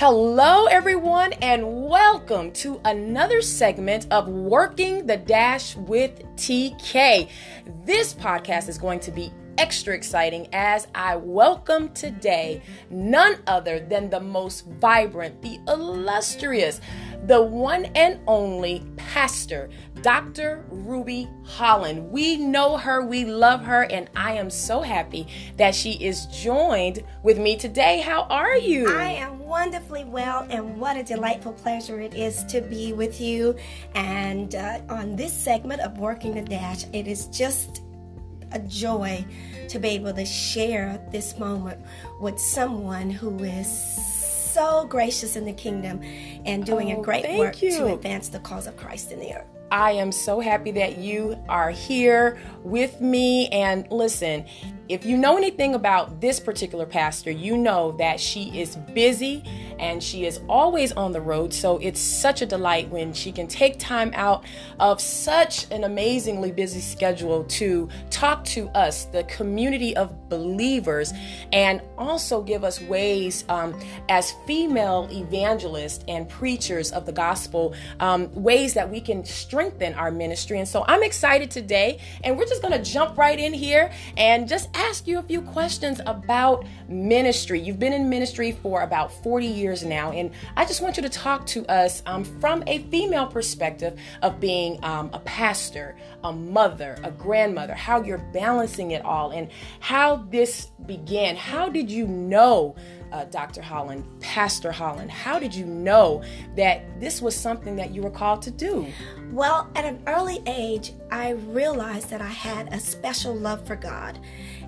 Hello, everyone, and welcome to another segment of Working the Dash with TK. This podcast is going to be extra exciting as I welcome today none other than the most vibrant, the illustrious, the one and only Pastor Dr. Ruby Holland. We know her, we love her, and I am so happy that she is joined with me today. How are you? I am wonderfully well, and what a delightful pleasure it is to be with you. And uh, on this segment of Working the Dash, it is just a joy to be able to share this moment with someone who is so gracious in the kingdom and doing oh, a great work you. to advance the cause of Christ in the earth. I am so happy that you are here with me. And listen, if you know anything about this particular pastor, you know that she is busy and she is always on the road. So it's such a delight when she can take time out of such an amazingly busy schedule to talk to us, the community of believers, and also give us ways um, as female evangelists and preachers of the gospel, um, ways that we can strengthen our ministry. And so I'm excited today, and we're just going to jump right in here and just ask you a few questions about ministry. You've been in ministry for about 40 years now, and I just want you to talk to us um, from a female perspective of being um, a pastor, a mother, a grandmother, how you're balancing it all, and how this began. How did you know? Uh, Dr. Holland, Pastor Holland, how did you know that this was something that you were called to do? Well, at an early age, I realized that I had a special love for God.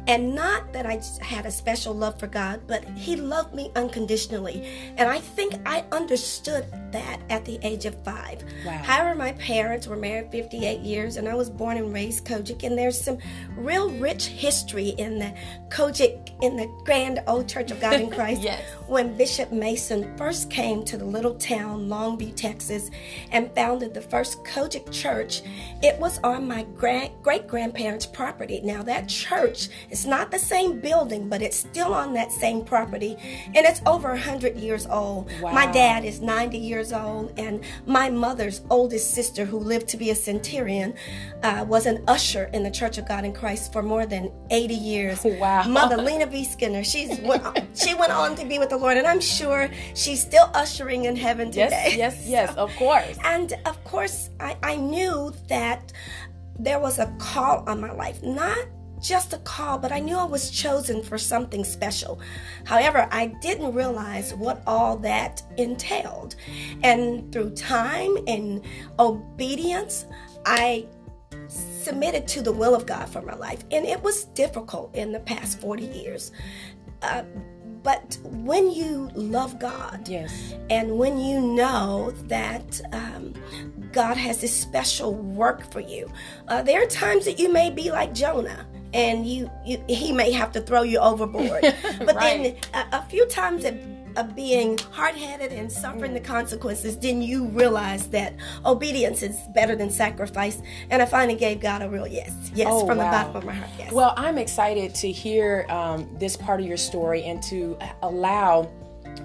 And not that I had a special love for God, but He loved me unconditionally. And I think I understood that at the age of five. Wow. However, my parents were married 58 years, and I was born and raised COGIC. And there's some real rich history in the COGIC, in the Grand Old Church of God in Christ. yes. When Bishop Mason first came to the little town, Longview, Texas, and founded the first COGIC church, it was on my great grandparents' property. Now, that church it's not the same building, but it's still on that same property. And it's over 100 years old. Wow. My dad is 90 years old. And my mother's oldest sister, who lived to be a centurion, uh, was an usher in the Church of God in Christ for more than 80 years. Wow. Mother Lena V. Skinner, she's she went on to be with the Lord. And I'm sure she's still ushering in heaven today. Yes, yes, yes, so, of course. And of course, I, I knew that there was a call on my life. Not just a call, but I knew I was chosen for something special. However, I didn't realize what all that entailed. And through time and obedience, I submitted to the will of God for my life. And it was difficult in the past 40 years. Uh, but when you love God, yes, and when you know that um, God has this special work for you, uh, there are times that you may be like Jonah and you, you he may have to throw you overboard. But right. then a, a, few times of, of being hard-headed and suffering the consequences, then you realize that obedience is better than sacrifice. And I finally gave God a real yes, yes, oh, from wow. the bottom of my heart. Yes. Well, I'm excited to hear um, this part of your story and to allow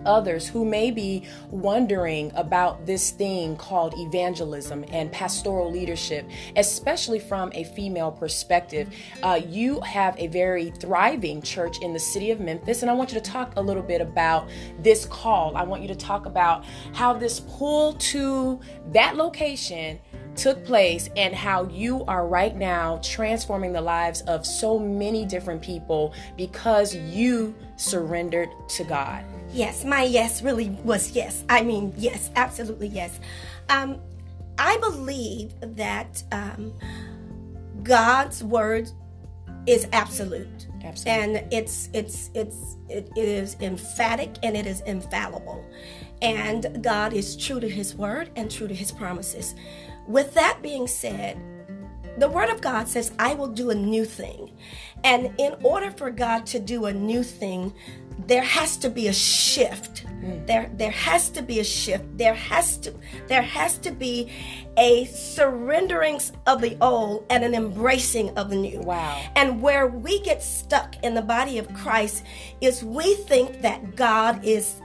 others who may be wondering about this thing called evangelism and pastoral leadership, especially from a female perspective. Uh, you have a very thriving church in the city of Memphis, and I want you to talk a little bit about this call. I want you to talk about how this pull to that location took place and how you are right now transforming the lives of so many different people because you surrendered to God. Yes, my yes really was yes. I mean, yes, absolutely yes. Um, I believe that um, God's word is absolute. Absolutely. And it's it's it's it, it is emphatic and it is infallible. And God is true to his word and true to his promises. With that being said, the word of God says, I will do a new thing. And in order for God to do a new thing, there has to be a shift. Mm. There there has to be a shift. There has to there has to be a surrendering of the old and an embracing of the new. Wow. And where we get stuck in the body of Christ is we think that God is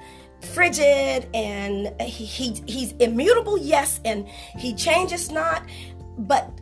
frigid and he, he he's immutable yes and he changes not but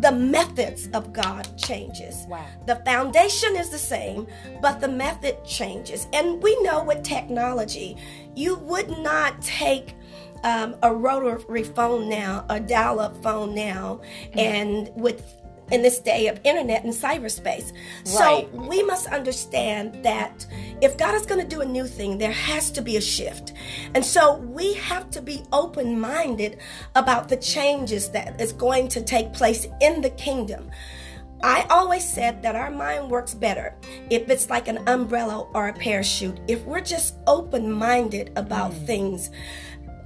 the methods of God changes. Wow. The foundation is the same, but the method changes. And we know with technology, you would not take um, a rotary phone now, a dial-up phone now, mm-hmm. and with in this day of internet and cyberspace. Right. So we must understand that if God is going to do a new thing, there has to be a shift. And so we have to be open minded about the changes that is going to take place in the kingdom. I always said that our mind works better if it's like an umbrella or a parachute. If we're just open minded about mm. things,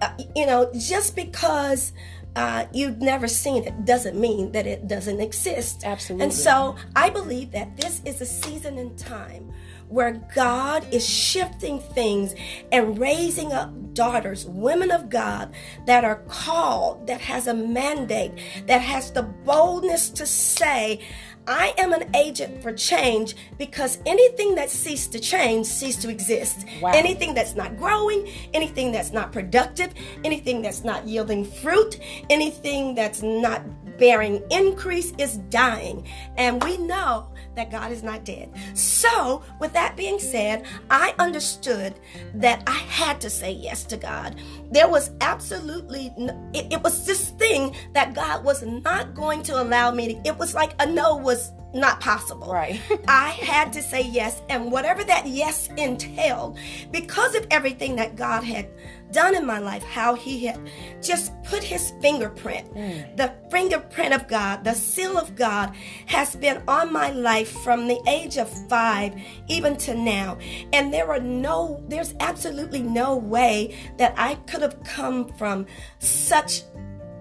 uh, you know, just because uh, you've never seen it doesn't mean that it doesn't exist. Absolutely. And so I believe that this is a season in time where God is shifting things and raising up daughters, women of God that are called, that has a mandate, that has the boldness to say, I am an agent for change because anything that ceased to change ceased to exist. Wow. Anything that's not growing, anything that's not productive, anything that's not yielding fruit, anything that's not bearing increase is dying. And we know that God is not dead. So, with that being said, I understood that I had to say yes to God. There was absolutely, it, it was this thing that God was not going to allow me to, it was like a no was not possible. Right. I had to say yes, and whatever that yes entailed, because of everything that God had done in my life, how He had just put His fingerprint, mm. the fingerprint of God, the seal of God has been on my life from the age of five even to now. And there are no, there's absolutely no way that I could have come from such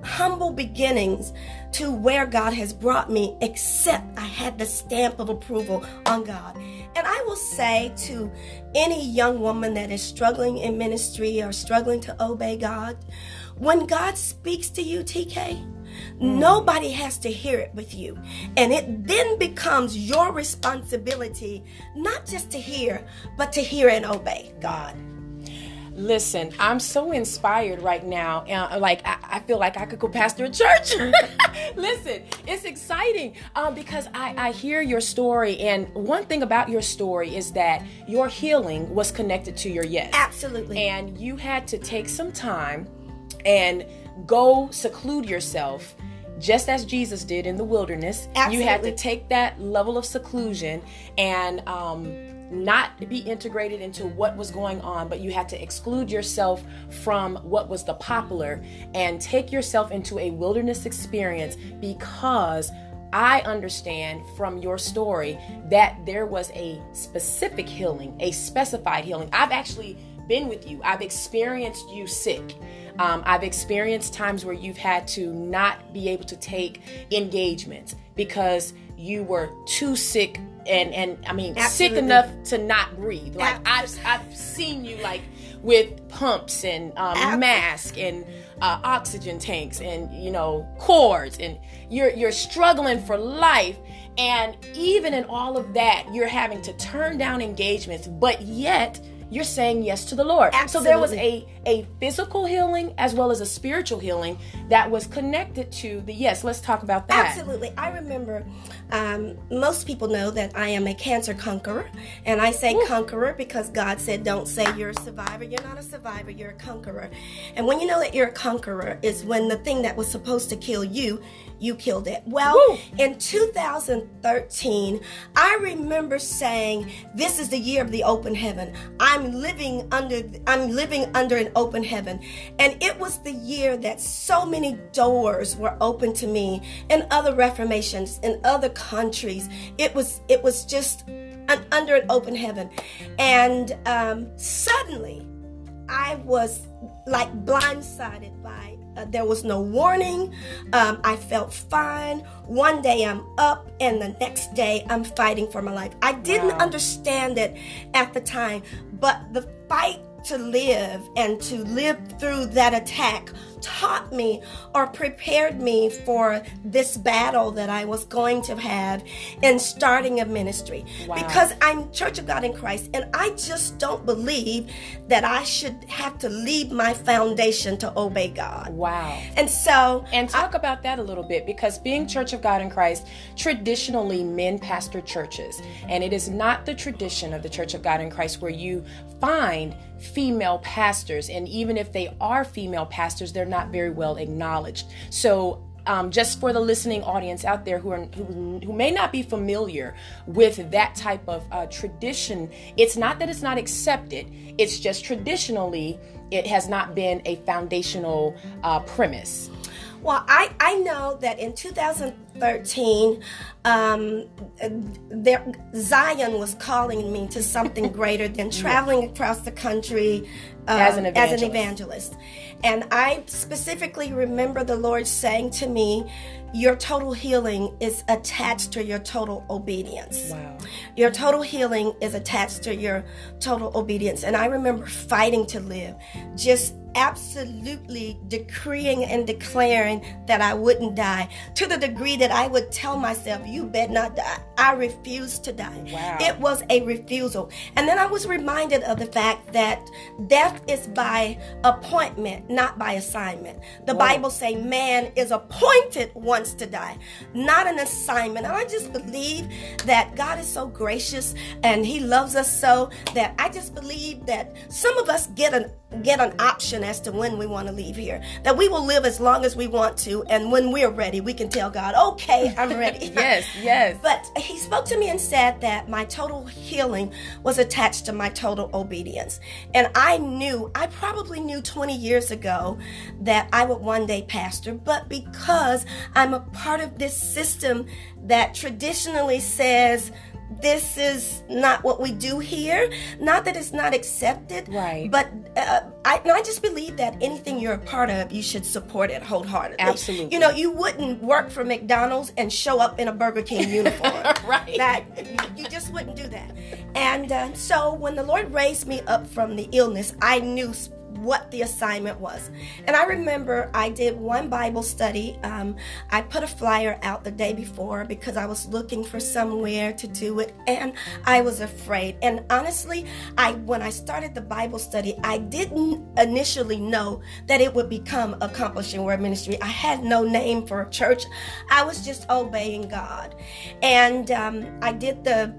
humble beginnings to where God has brought me, except I had the stamp of approval on God. And I will say to any young woman that is struggling in ministry or struggling to obey God, when God speaks to you, TK, Nobody has to hear it with you. And it then becomes your responsibility not just to hear, but to hear and obey God. Listen, I'm so inspired right now. Uh, like I, I, feel like I could go pastor a church. Listen, it's exciting um, because I, I hear your story, and one thing about your story is that your healing was connected to your yes. Absolutely. And you had to take some time and go seclude yourself just as Jesus did in the wilderness. Absolutely. You had to take that level of seclusion and um, not be integrated into what was going on, but you had to exclude yourself from what was the popular and take yourself into a wilderness experience because I understand from your story that there was a specific healing, a specified healing. I've actually been with you, I've experienced you sick. Um, I've experienced times where you've had to not be able to take engagements because you were too sick and and I mean Absolutely. sick enough to not breathe. Like I've I've seen you like with pumps and um, mask and uh, oxygen tanks and you know cords and you're you're struggling for life and even in all of that you're having to turn down engagements but yet you're saying yes to the Lord. Absolutely. So there was a a physical healing as well as a spiritual healing that was connected to the yes. Let's talk about that. Absolutely. I remember um, most people know that I am a cancer conqueror, and I say Ooh. conqueror because God said, "Don't say you're a survivor. You're not a survivor. You're a conqueror." And when you know that you're a conqueror, is when the thing that was supposed to kill you you killed it. Well, in 2013, I remember saying, "This is the year of the open heaven. I'm living under I'm living under an open heaven." And it was the year that so many doors were open to me in other reformations in other countries. It was it was just an, under an open heaven. And um, suddenly I was like blindsided by uh, there was no warning. Um, I felt fine. One day I'm up, and the next day I'm fighting for my life. I didn't wow. understand it at the time, but the fight to live and to live through that attack taught me or prepared me for this battle that I was going to have in starting a ministry. Wow. Because I'm Church of God in Christ and I just don't believe that I should have to leave my foundation to obey God. Wow. And so And talk I, about that a little bit because being Church of God in Christ, traditionally men pastor churches. And it is not the tradition of the Church of God in Christ where you find female pastors. And even if they are female pastors, they're not very well acknowledged. So um, just for the listening audience out there who are who, who may not be familiar with that type of uh, tradition, it's not that it's not accepted. It's just traditionally it has not been a foundational uh, premise. Well, I, I know that in 2013, um, there, Zion was calling me to something greater than traveling across the country uh, as, an as, an evangelist. And I specifically remember the Lord saying to me, Your total healing is attached to your total obedience. Wow. Your total healing is attached to your total obedience. And I remember fighting to live, just absolutely decreeing and declaring that I wouldn't die to the degree that I would tell myself, You bet not die. I refuse to die. Wow. It was a refusal. And then I was reminded of the fact that death is by appointment, not by assignment. The Whoa. Bible say man is appointed once to die, not an assignment. And I just believe that God is so gracious and he loves us so that I just believe that some of us get an get an option as to when we want to leave here. That we will live as long as we want to, and when we're ready, we can tell God, okay, I'm ready. yes, yes. But he spoke to me and said that my total healing was attached to my total obedience. And I knew, I probably knew 20 years ago that I would one day pastor, but because I'm a part of this system that traditionally says, this is not what we do here. Not that it's not accepted, right? But uh, I, I just believe that anything you're a part of, you should support it wholeheartedly. Absolutely. You know, you wouldn't work for McDonald's and show up in a Burger King uniform, right? That you, you, just wouldn't do that. And uh, so when the Lord raised me up from the illness, I knew what the assignment was. And I remember I did one Bible study. Um, I put a flyer out the day before because I was looking for somewhere to do it, and I was afraid. And honestly, I when I started the Bible study, I didn't initially know that it would become accomplishing word ministry. I had no name for a church. I was just obeying God, and um, I did the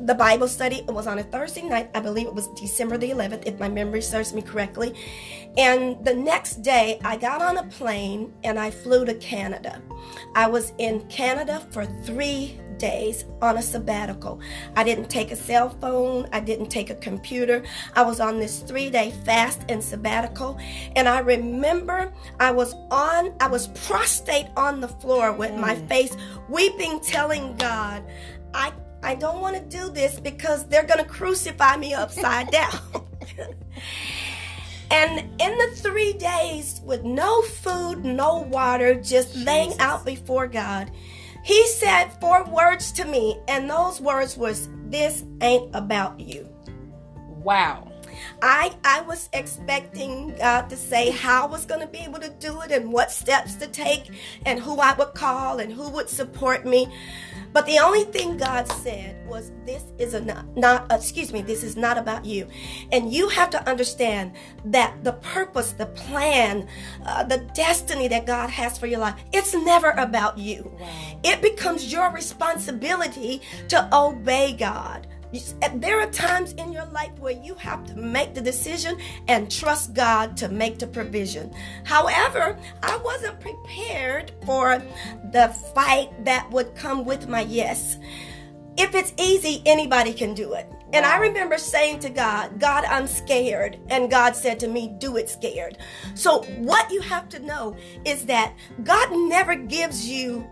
the Bible study. It was on a Thursday night. I believe it was December the 11th, if my memory serves me correctly. And the next day, I got on a plane and I flew to Canada. I was in Canada for three days on a sabbatical. I didn't take a cell phone, I didn't take a computer. I was on this three day fast and sabbatical. And I remember I was on, I was prostrate on the floor with my mm. face weeping, telling God, I I don't want to do this because they're going to crucify me upside down. and in the three days with no food, no water, just Jesus. laying out before God, he said four words to me, and those words was, "This ain't about you." Wow. I I was expecting God to say how I was going to be able to do it and what steps to take and who I would call and who would support me. But the only thing God said was, This is a not, not, excuse me, this is not about you. And you have to understand that the purpose, the plan, uh, the destiny that God has for your life, it's never about you. Wow. It becomes your responsibility to obey God. There are times in your life where you have to make the decision and trust God to make the provision. However, I wasn't prepared for the fight that would come with my yes. If it's easy, anybody can do it. And I remember saying to God, God, I'm scared. And God said to me, do it scared. So, what you have to know is that God never gives you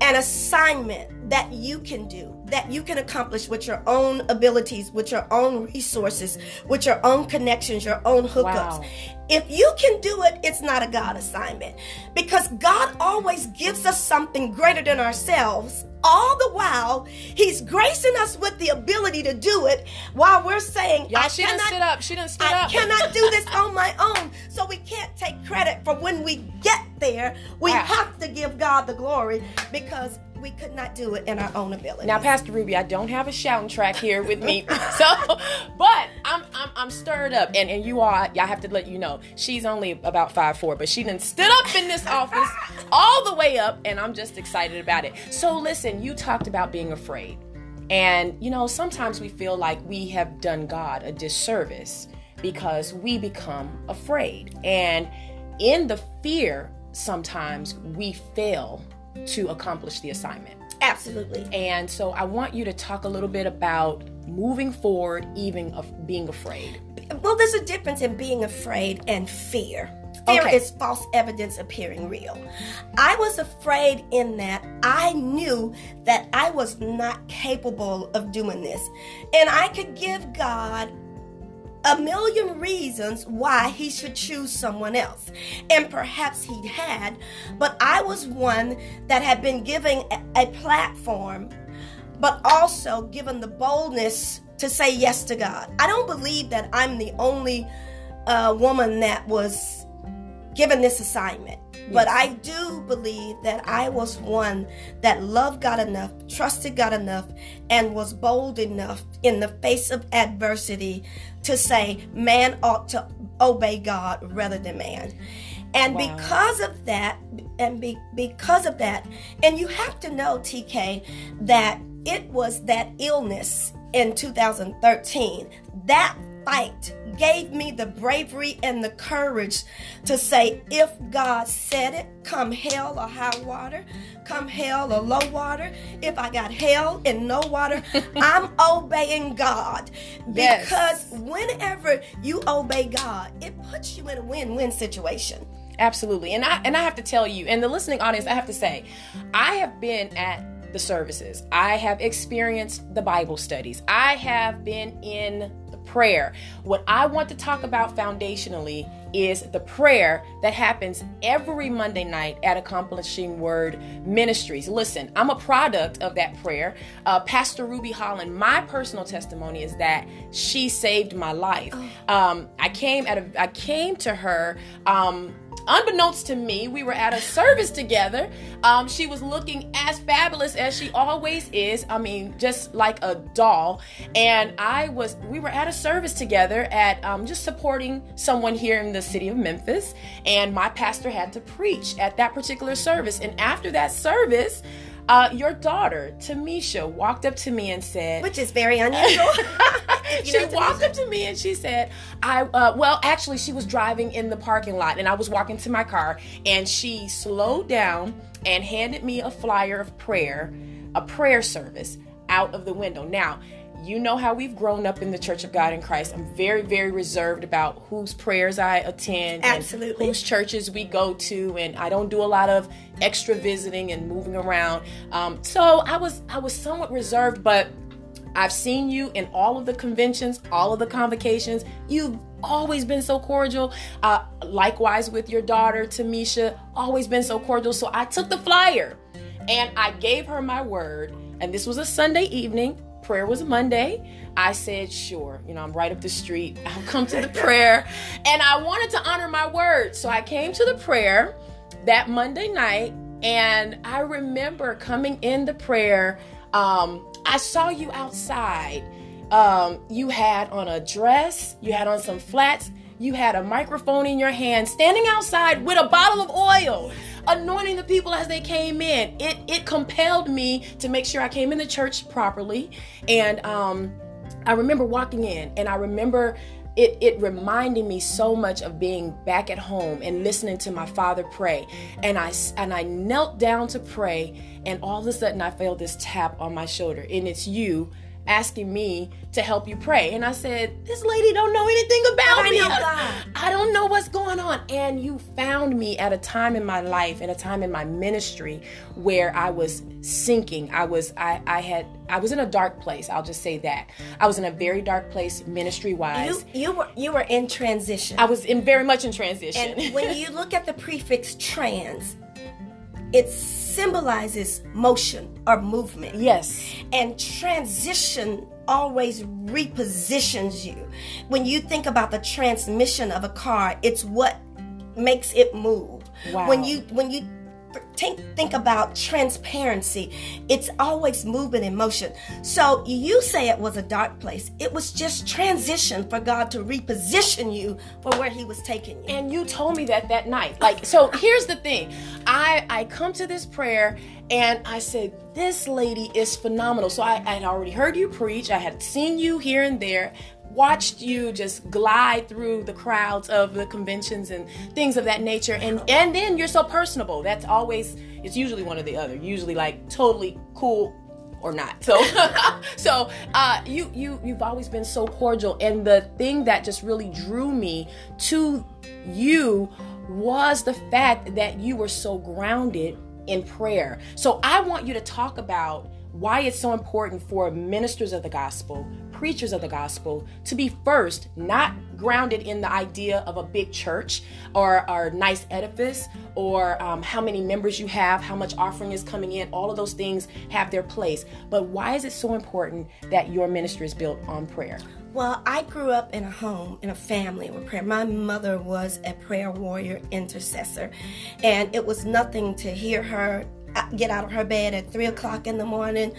an assignment that you can do, that you can accomplish with your own abilities, with your own resources, with your own connections, your own hookups. Wow. If you can do it, it's not a God assignment because God always gives us something greater than ourselves all the while he's gracing us with the ability to do it while we're saying Y'all, I she cannot stood up. She done stood I up. cannot do this on my own. So we can't take credit for when we get there. We Wow. have to give God the glory because we could not do it in our own ability. Now, Pastor Ruby, I don't have a shouting track here with me, so but I'm I'm, I'm stirred up, and and you all, I have to let you know, she's only about five four, but she done stood up in this office all the way up, and I'm just excited about it. So listen, you talked about being afraid, and you know sometimes we feel like we have done God a disservice because we become afraid, and in the fear, sometimes we fail to accomplish the assignment. Absolutely. And so I want you to talk a little bit about moving forward, even of being afraid. Well, there's a difference in being afraid and fear. Fear Okay. is false evidence appearing real. I was afraid in that I knew that I was not capable of doing this. And I could give God a million reasons why he should choose someone else. And perhaps he had, but I was one that had been given a, platform, but also given the boldness to say yes to God. I don't believe that I'm the only uh, woman that was given this assignment. But I do believe that I was one that loved God enough, trusted God enough, and was bold enough in the face of adversity to say, man ought to obey God rather than man. And Wow. because of that, and be, because of that, and you have to know, TK, that it was that illness in 2013 that fight gave me the bravery and the courage to say, if God said it, come hell or high water, come hell or low water, if I got hell and no water, I'm obeying God. Yes. Because whenever you obey God, it puts you in a win win situation. Absolutely. And I and I have to tell you, and the listening audience, I have to say, I have been at the services. I have experienced the Bible studies. I have been in the prayer. What I want to talk about foundationally is the prayer that happens every Monday night at Accomplishing Word Ministries. Listen, I'm a product of that prayer. Uh, Pastor Ruby Holland, my personal testimony is that she saved my life. Um, I came at a, I came to her. Um, unbeknownst to me, we were at a service together. Um, she was looking as fabulous as she always is. I mean, just like a doll. And I was, we were at a service together at um, just supporting someone here in the city of Memphis. And my pastor had to preach at that particular service. And after that service, uh, your daughter, Tamisha, walked up to me and said, Which is very unusual. She walked up to me and she said, "I uh, well, actually, she was driving in the parking lot, and I was walking to my car, and she slowed down and handed me a flyer of prayer, a prayer service out of the window. Now." You know how we've grown up in the Church of God in Christ. I'm very, very reserved about whose prayers I attend, Absolutely. and whose churches we go to, and I don't do a lot of extra visiting and moving around. Um, so I was, I was somewhat reserved, but I've seen you in all of the conventions, all of the convocations. You've always been so cordial. Uh, likewise with your daughter, Tamisha, always been so cordial. So I took the flyer and I gave her my word. And this was a Sunday evening. Prayer was a Monday. I said, sure, you know, I'm right up the street. I'll come to the prayer. And I wanted to honor my word. So I came to the prayer that Monday night. And I remember coming in the prayer. Um, I saw you outside. Um, you had on a dress, you had on some flats, you had a microphone in your hand, standing outside with a bottle of oil, anointing the people as they came in. It it compelled me to make sure I came in the church properly. And um, I remember walking in, and I remember it, it reminded me so much of being back at home and listening to my father pray and I, and i knelt down to pray and all of a sudden i felt this tap on my shoulder and it's you asking me to help you pray and i said this lady don't know anything about I me know. I don't know what's going on. And you found me at a time in my life, at a time in my ministry where I was sinking. I was, I, I had, I was in a dark place. I'll just say that. I was in a very dark place ministry wise. You you were you were in transition. I was in very much in transition. and when you look at the prefix trans, it's symbolizes motion or movement. Yes. And transition always repositions you. When you think about the transmission of a car, it's what makes it move. Wow. When you when you think think about transparency. It's always movement in motion. So you say it was a dark place. It was just transition for god to reposition you for where he was taking you. And you told me that that night. Like so here's the thing. I i come to this prayer and i said this lady is phenomenal. So i, I had already heard you preach. I had seen you here and there watched you just glide through the crowds of the conventions and things of that nature and and then you're so personable. That's always it's usually one or the other usually like totally cool or not. So so uh, you you you've always been so cordial and the thing that just really drew me to you was the fact that you were so grounded in prayer. So i want you to talk about why it's so important for ministers of the gospel, preachers of the gospel, to be first not grounded in the idea of a big church or, a nice edifice or um, how many members you have, how much offering is coming in. All of those things have their place. But why is it so important that your ministry is built on prayer? Well, I grew up in a home, in a family with prayer. My mother was a prayer warrior intercessor, and it was nothing to hear her get out of her bed at three o'clock in the morning.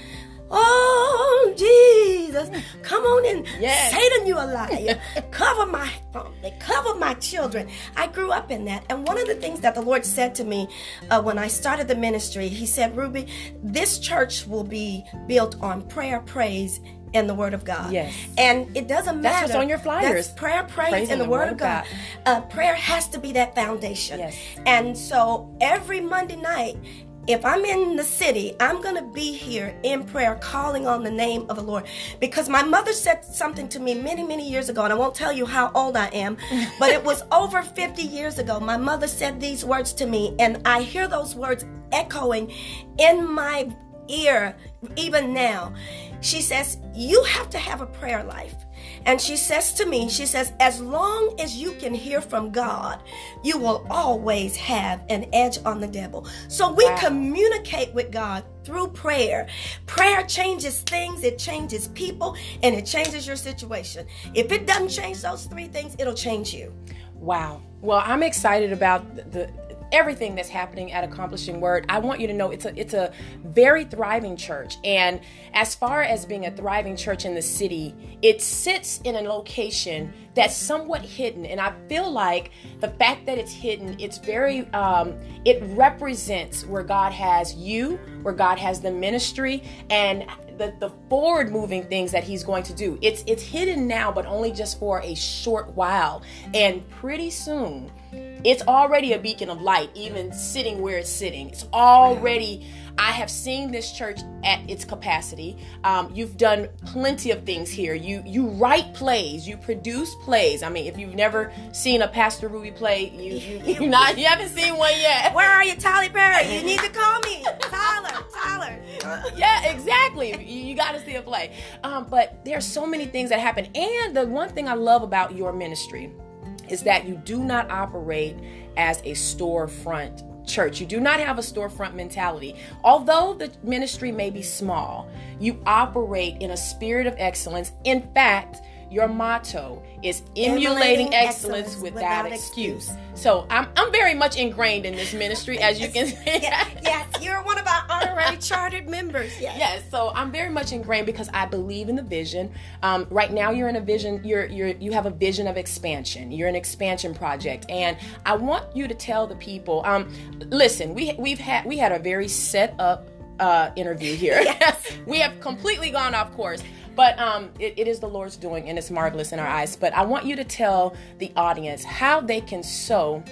Oh Jesus, come on in. Yes. Satan, you a liar. cover my family, cover my children. I grew up in that. And one of the things that the Lord said to me uh, when I started the ministry, He said, Ruby, this church will be built on prayer, praise, and the Word of God. Yes. And it doesn't matter. That's what's on your flyers. That's prayer, praise, praise and the, the Word, of God. God. Uh, prayer has to be that foundation. Yes. And so every Monday night, if I'm in the city, I'm going to be here in prayer calling on the name of the Lord. Because my mother said something to me many, many years ago, and I won't tell you how old I am, but it was over 50 years ago. My mother said these words to me, and I hear those words echoing in my ear even now. She says, You have to have a prayer life. And she says to me, She says, as long as you can hear from God, you will always have an edge on the devil. So we wow. communicate with God through prayer. Prayer changes things, it changes people, and it changes your situation. If it doesn't change those three things, it'll change you. Wow. Well, I'm excited about the, everything that's happening at Accomplishing Word. I want you to know it's a it's a very thriving church. And as far as being a thriving church in the city, it sits in a location that's somewhat hidden. And I feel like the fact that it's hidden, it's very um, it represents where God has you, where God has the ministry, and the, the forward moving things that he's going to do. It's it's hidden now, but only just for a short while. And pretty soon it's already a beacon of light, even sitting where it's sitting. It's already, I have seen this church at its capacity. Um, you've done plenty of things here. You you write plays, you produce plays. I mean, if you've never seen a Pastor Ruby play, you you you not you haven't seen one yet. Where are you, Tyler Perry? You need to call me, Tyler. Tyler. yeah, exactly. You, you got to see a play. Um, but there's so many things that happen, and the one thing I love about your ministry is that you do not operate as a storefront church. You do not have a storefront mentality. Although the ministry may be small, you operate in a spirit of excellence. In fact, your motto is emulating, emulating excellence, excellence, without, without excuse. excuse. So I'm, I'm very much ingrained in this ministry, as you can see. yes, yes, you're one of our honorary chartered members. Yes. yes, so I'm very much ingrained because I believe in the vision. Um, right now, you're in a vision. You're you're you have a vision of expansion. You're an expansion project, and I want you to tell the people. Um, listen, we we've had we had a very set up uh, interview here. Yes. we have completely gone off course. But um, it, it is the Lord's doing, and it's marvelous in our eyes. But I want you to tell the audience how they can sow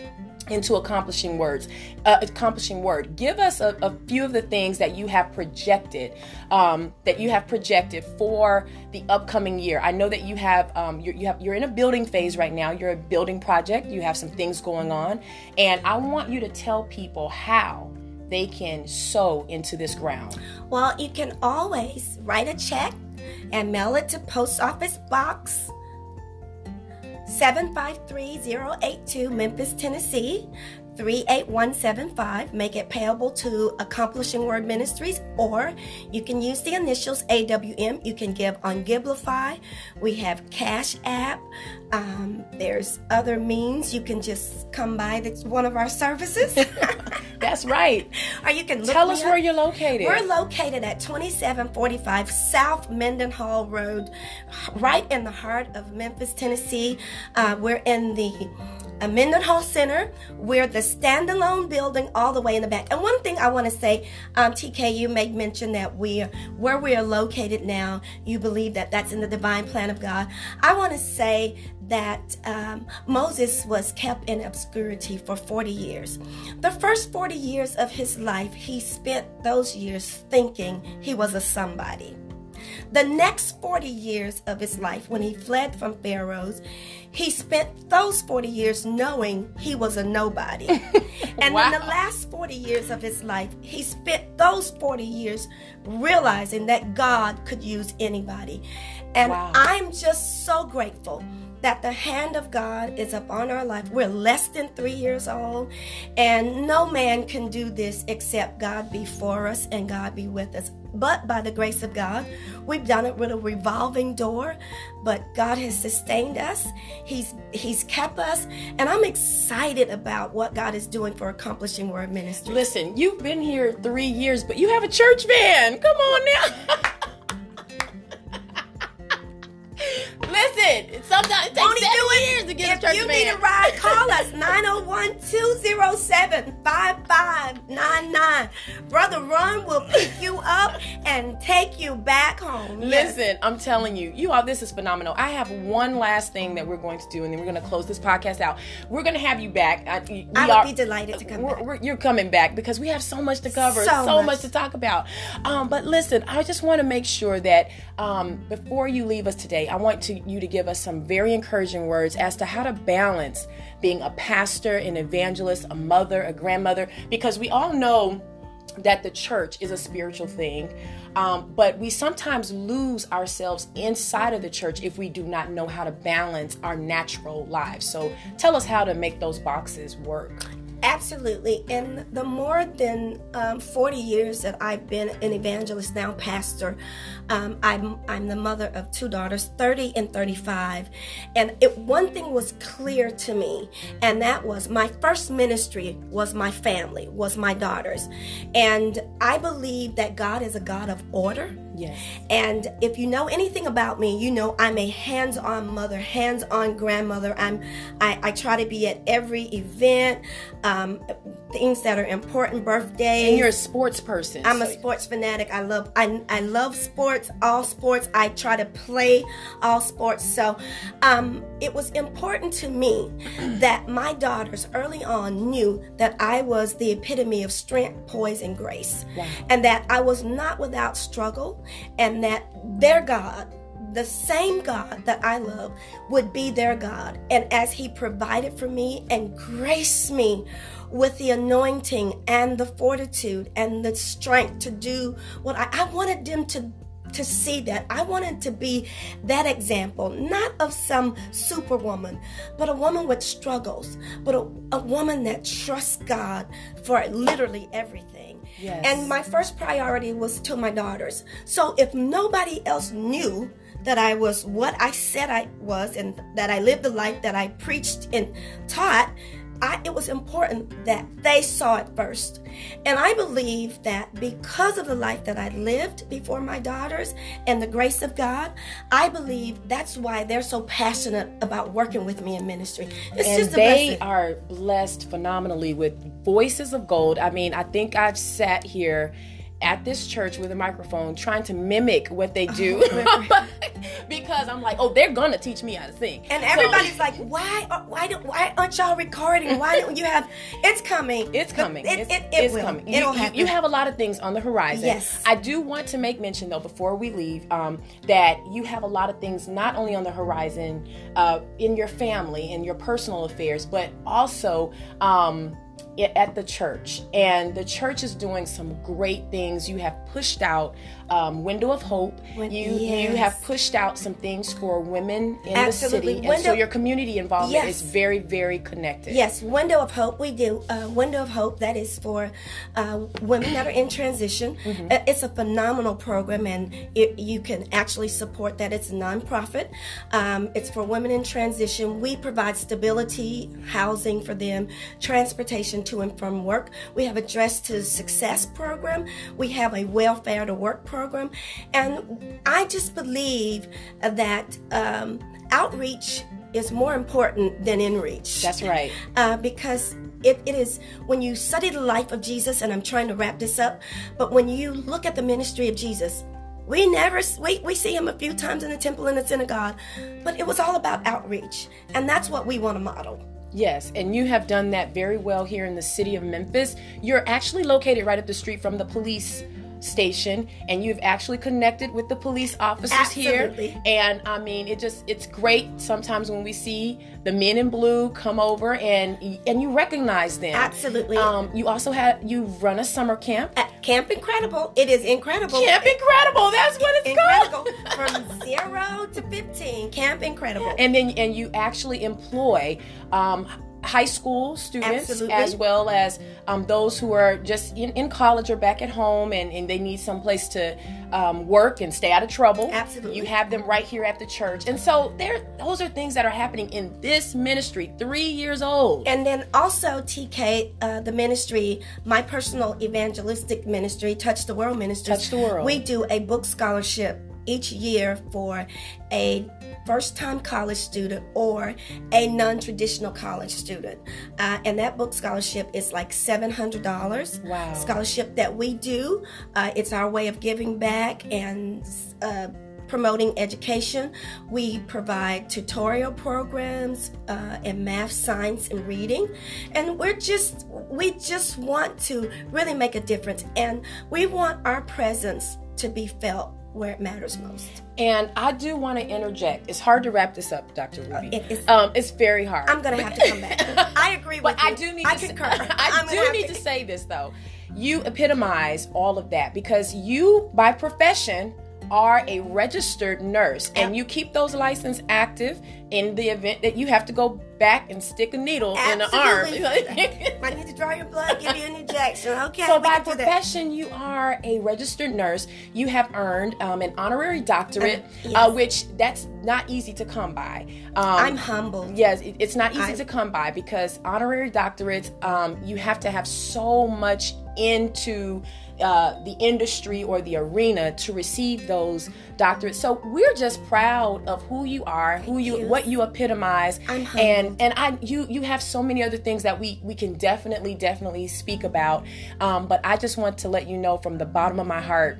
into accomplishing words uh, accomplishing word. Give us a, a, few of the things that you have projected um, that you have projected for the upcoming year. I know that you have um, you're, you have you're in a building phase right now. You're a building project. You have some things going on. And i want you to tell people how they can sow into this ground. Well you can always write a check and mail it to Post Office Box 753-082 Memphis, Tennessee 38175. Make it payable to Accomplishing Word Ministries, or you can use the initials AWM. You can give on Givelify. We have Cash App. Um, there's other means. You can just come by that's one of our services. That's right. or you can tell us up. where you're located. We're located at 2745 South Mendenhall Road, right in the heart of Memphis, Tennessee. Uh, we're in the a Mendenhall Center. We're the standalone building all the way in the back. And one thing I want to say, um, TK, you made mention that we're where we are located now. You believe that that's in the divine plan of God. I want to say that um, Moses was kept in obscurity for 40 years. The first 40 years of his life, he spent those years thinking he was a somebody. The next 40 years of his life, when he fled from Pharaoh's, he spent those 40 years knowing he was a nobody. and wow. in the last 40 years of his life, he spent those 40 years realizing that God could use anybody. And wow. I'm just so grateful that the hand of God is upon our life. We're less than three years old, and no man can do this except God be for us and God be with us. But by the grace of God, we've done it with a revolving door. But God has sustained us. He's He's kept us, and I'm excited about what God is doing for accomplishing Word Ministry. Listen, you've been here three years, but you have a church van. Come on now. if you need a ride, call us 901-207-5599. Brother Ron will pick you up and take you back home. Listen, yes. I'm telling you, you all, this is phenomenal. I have one last thing that we're going to do, and then we're going to close this podcast out. We're going to have you back. I, we I would are, be delighted to come we're, we're, you're coming back because we have so much to cover, so, so much. much. to talk about. Um, but listen, I just want to make sure that um, before you leave us today, I want to you to give us some very encouraging words as to how to balance being a pastor, an evangelist, a mother, a grandmother, because we all know that the church is a spiritual thing. Um, but we sometimes lose ourselves inside of the church if we do not know how to balance our natural lives. So tell us how to make those boxes work. Absolutely. In the more than um, 40 years that I've been an evangelist, now pastor, um, I'm, I'm the mother of two daughters, 30 and 35. And it, one thing was clear to me, and that was my first ministry was my family, was my daughters. And I believe that God is a God of order. Yes. And if you know anything about me, you know I'm a hands-on mother, hands-on grandmother. I'm I, I try to be at every event, um, things that are important, birthdays. And you're a sports person. I'm so. a sports fanatic. I love I, I love sports, all sports. I try to play all sports. So um, it was important to me that my daughters early on knew that I was the epitome of strength, poise, and grace. Wow. And that I was not without struggle and that their God, the same God that I love, would be their God. And as He provided for me and graced me with the anointing and the fortitude and the strength to do what I, I wanted them to to see that. I wanted to be that example, not of some superwoman, but a woman with struggles, but a, a woman that trusts God for literally everything. Yes. And my first priority was to my daughters. So if nobody else knew that I was what I said I was and that I lived the life that I preached and taught, I, it was important that they saw it first. And I believe that because of the life that I lived before my daughters and the grace of God, I believe that's why they're so passionate about working with me in ministry. It's and just they are blessed phenomenally with voices of gold. I mean, I think I've sat here at this church with a microphone trying to mimic what they do because I'm like, oh, they're gonna teach me how to sing. And everybody's so, like, why, why, do, why aren't y'all recording? Why don't you have? It's coming. It's coming. It, it, it, it's will. coming. It'll you, happen. You have a lot of things on the horizon. Yes. I do want to make mention though before we leave um, that you have a lot of things not only on the horizon uh, in your family and your personal affairs, but also. Um, at the church, and the church is doing some great things. You have pushed out um, Window of Hope. Win- you yes. you have pushed out some things for women in Absolutely. the city, and so your community involvement Yes. is very very connected. Yes, Window of Hope. We do uh, Window of Hope. That is for uh, women that are in transition. Mm-hmm. Uh, It's a phenomenal program, and it, you can actually support that. It's a nonprofit. Um, it's for women in transition. We provide stability, housing for them, transportation to and from work. We have a Dress to Success program. We have a Welfare to Work program, and I just believe that um, outreach is more important than in reach That's right. uh, because it, it is when you study the life of Jesus, and I'm trying to wrap this up, but when you look at the ministry of Jesus, we never we, we see him a few times in the temple and the synagogue, but it was all about outreach, and that's what we want to model. Yes, and you have done that very well here in the city of Memphis. You're actually located right up the street from the police station and you've actually connected with the police officers Absolutely. here and i mean it just it's great sometimes when we see the men in blue come over and and you recognize them Absolutely. um you also have you run a summer camp At Camp Incredible, it is incredible. camp incredible that's what it's Incredible called from zero to fifteen. Camp Incredible. and then and you actually employ um, high school students Absolutely. as well as um, those who are just in, in college or back at home and, and they need some place to um, work and stay out of trouble Absolutely. you have them right here at the church and so there those are things that are happening in this ministry three years old And then also TK, uh, the ministry, my personal evangelistic ministry, Touch the World Ministries. Touch the World. We do a book scholarship each year for a first time college student or a non traditional college student. Uh, and that book scholarship is like $700. Wow. Scholarship that we do. Uh, it's our way of giving back and uh, promoting education. We provide tutorial programs uh, in math, science, and reading, and we're just we just want to really make a difference, and we want our presence to be felt where it matters most. and i do want to interject it's hard to wrap this up dr ruby it is- um, it's very hard I'm gonna have to come back. I agree with But you. I do need I to concur. Say, I do need to say this though. You epitomize all of that because you, by profession, are a registered nurse and you keep those license active in the event that you have to go back and stick a needle in the arm. I need to draw your blood, give you an injection. Okay. So by profession, you are a registered nurse. You have earned um, an honorary doctorate, Uh, yes. uh, which that's not easy to come by. Um, I'm humble. Yes, it- it's not easy I- to come by because honorary doctorates, um, you have to have so much into uh, the industry or the arena to receive those doctorates. So we're just proud of who you are, who you, you. what you epitomize, and and I you you have so many other things that we we can definitely definitely speak about. Um, but I just want to let you know from the bottom of my heart.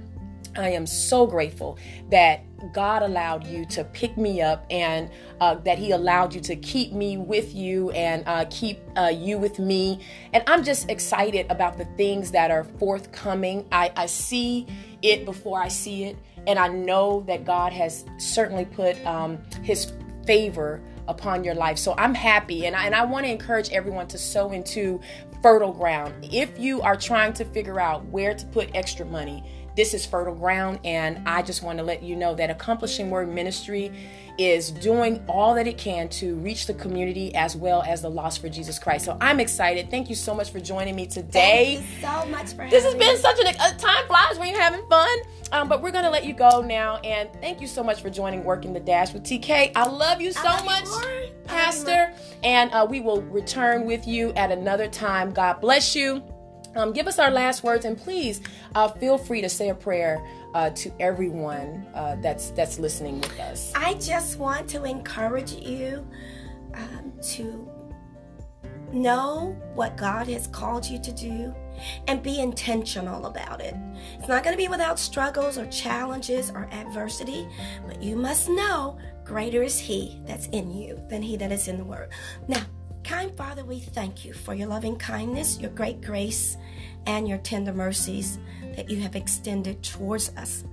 I am so grateful that God allowed you to pick me up and uh, that He allowed you to keep me with you and uh, keep uh, you with me. And I'm just excited about the things that are forthcoming. I, I see it before I see it. And I know that God has certainly put um, His favor upon your life. So I'm happy and I, and I want to encourage everyone to sow into fertile ground. If you are trying to figure out where to put extra money, this is fertile ground and I just want to let you know that Accomplishing Word Ministry is doing all that it can to reach the community as well as the lost for Jesus Christ. So I'm excited. Thank you so much for joining me today. Thank you so much for This has been such an a time flies when you're having fun. Um, but we're gonna let you go now, and thank you so much for joining Working the Dash with TK. I love you so love much, more. I love you Pastor, and uh, we will return with you at another time. God bless you. Um, give us our last words, and please uh, feel free to say a prayer uh, to everyone uh, that's that's listening with us. I just want to encourage you um, to know what God has called you to do and be intentional about it. It's not going to be without struggles or challenges or adversity, but you must know greater is He that's in you than He that is in the world. Now, kind Father, we thank you for your loving kindness, your great grace, and your tender mercies that you have extended towards us.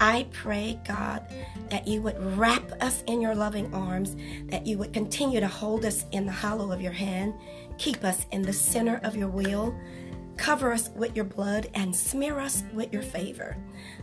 I pray, God, that you would wrap us in your loving arms, that you would continue to hold us in the hollow of your hand. Keep us in the center of your will. Cover us with your blood and smear us with your favor.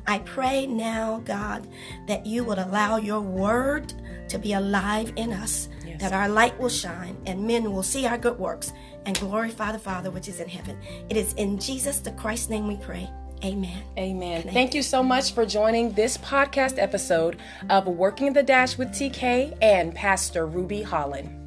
I pray now, God, that you would allow your word to be alive in us, yes. that our light will shine and men will see our good works and glorify the Father which is in heaven. It is in Jesus the Christ's name we pray. Amen. Amen. Thank you so much for joining this podcast episode of Working the Dash with TK and Pastor Ruby Holland.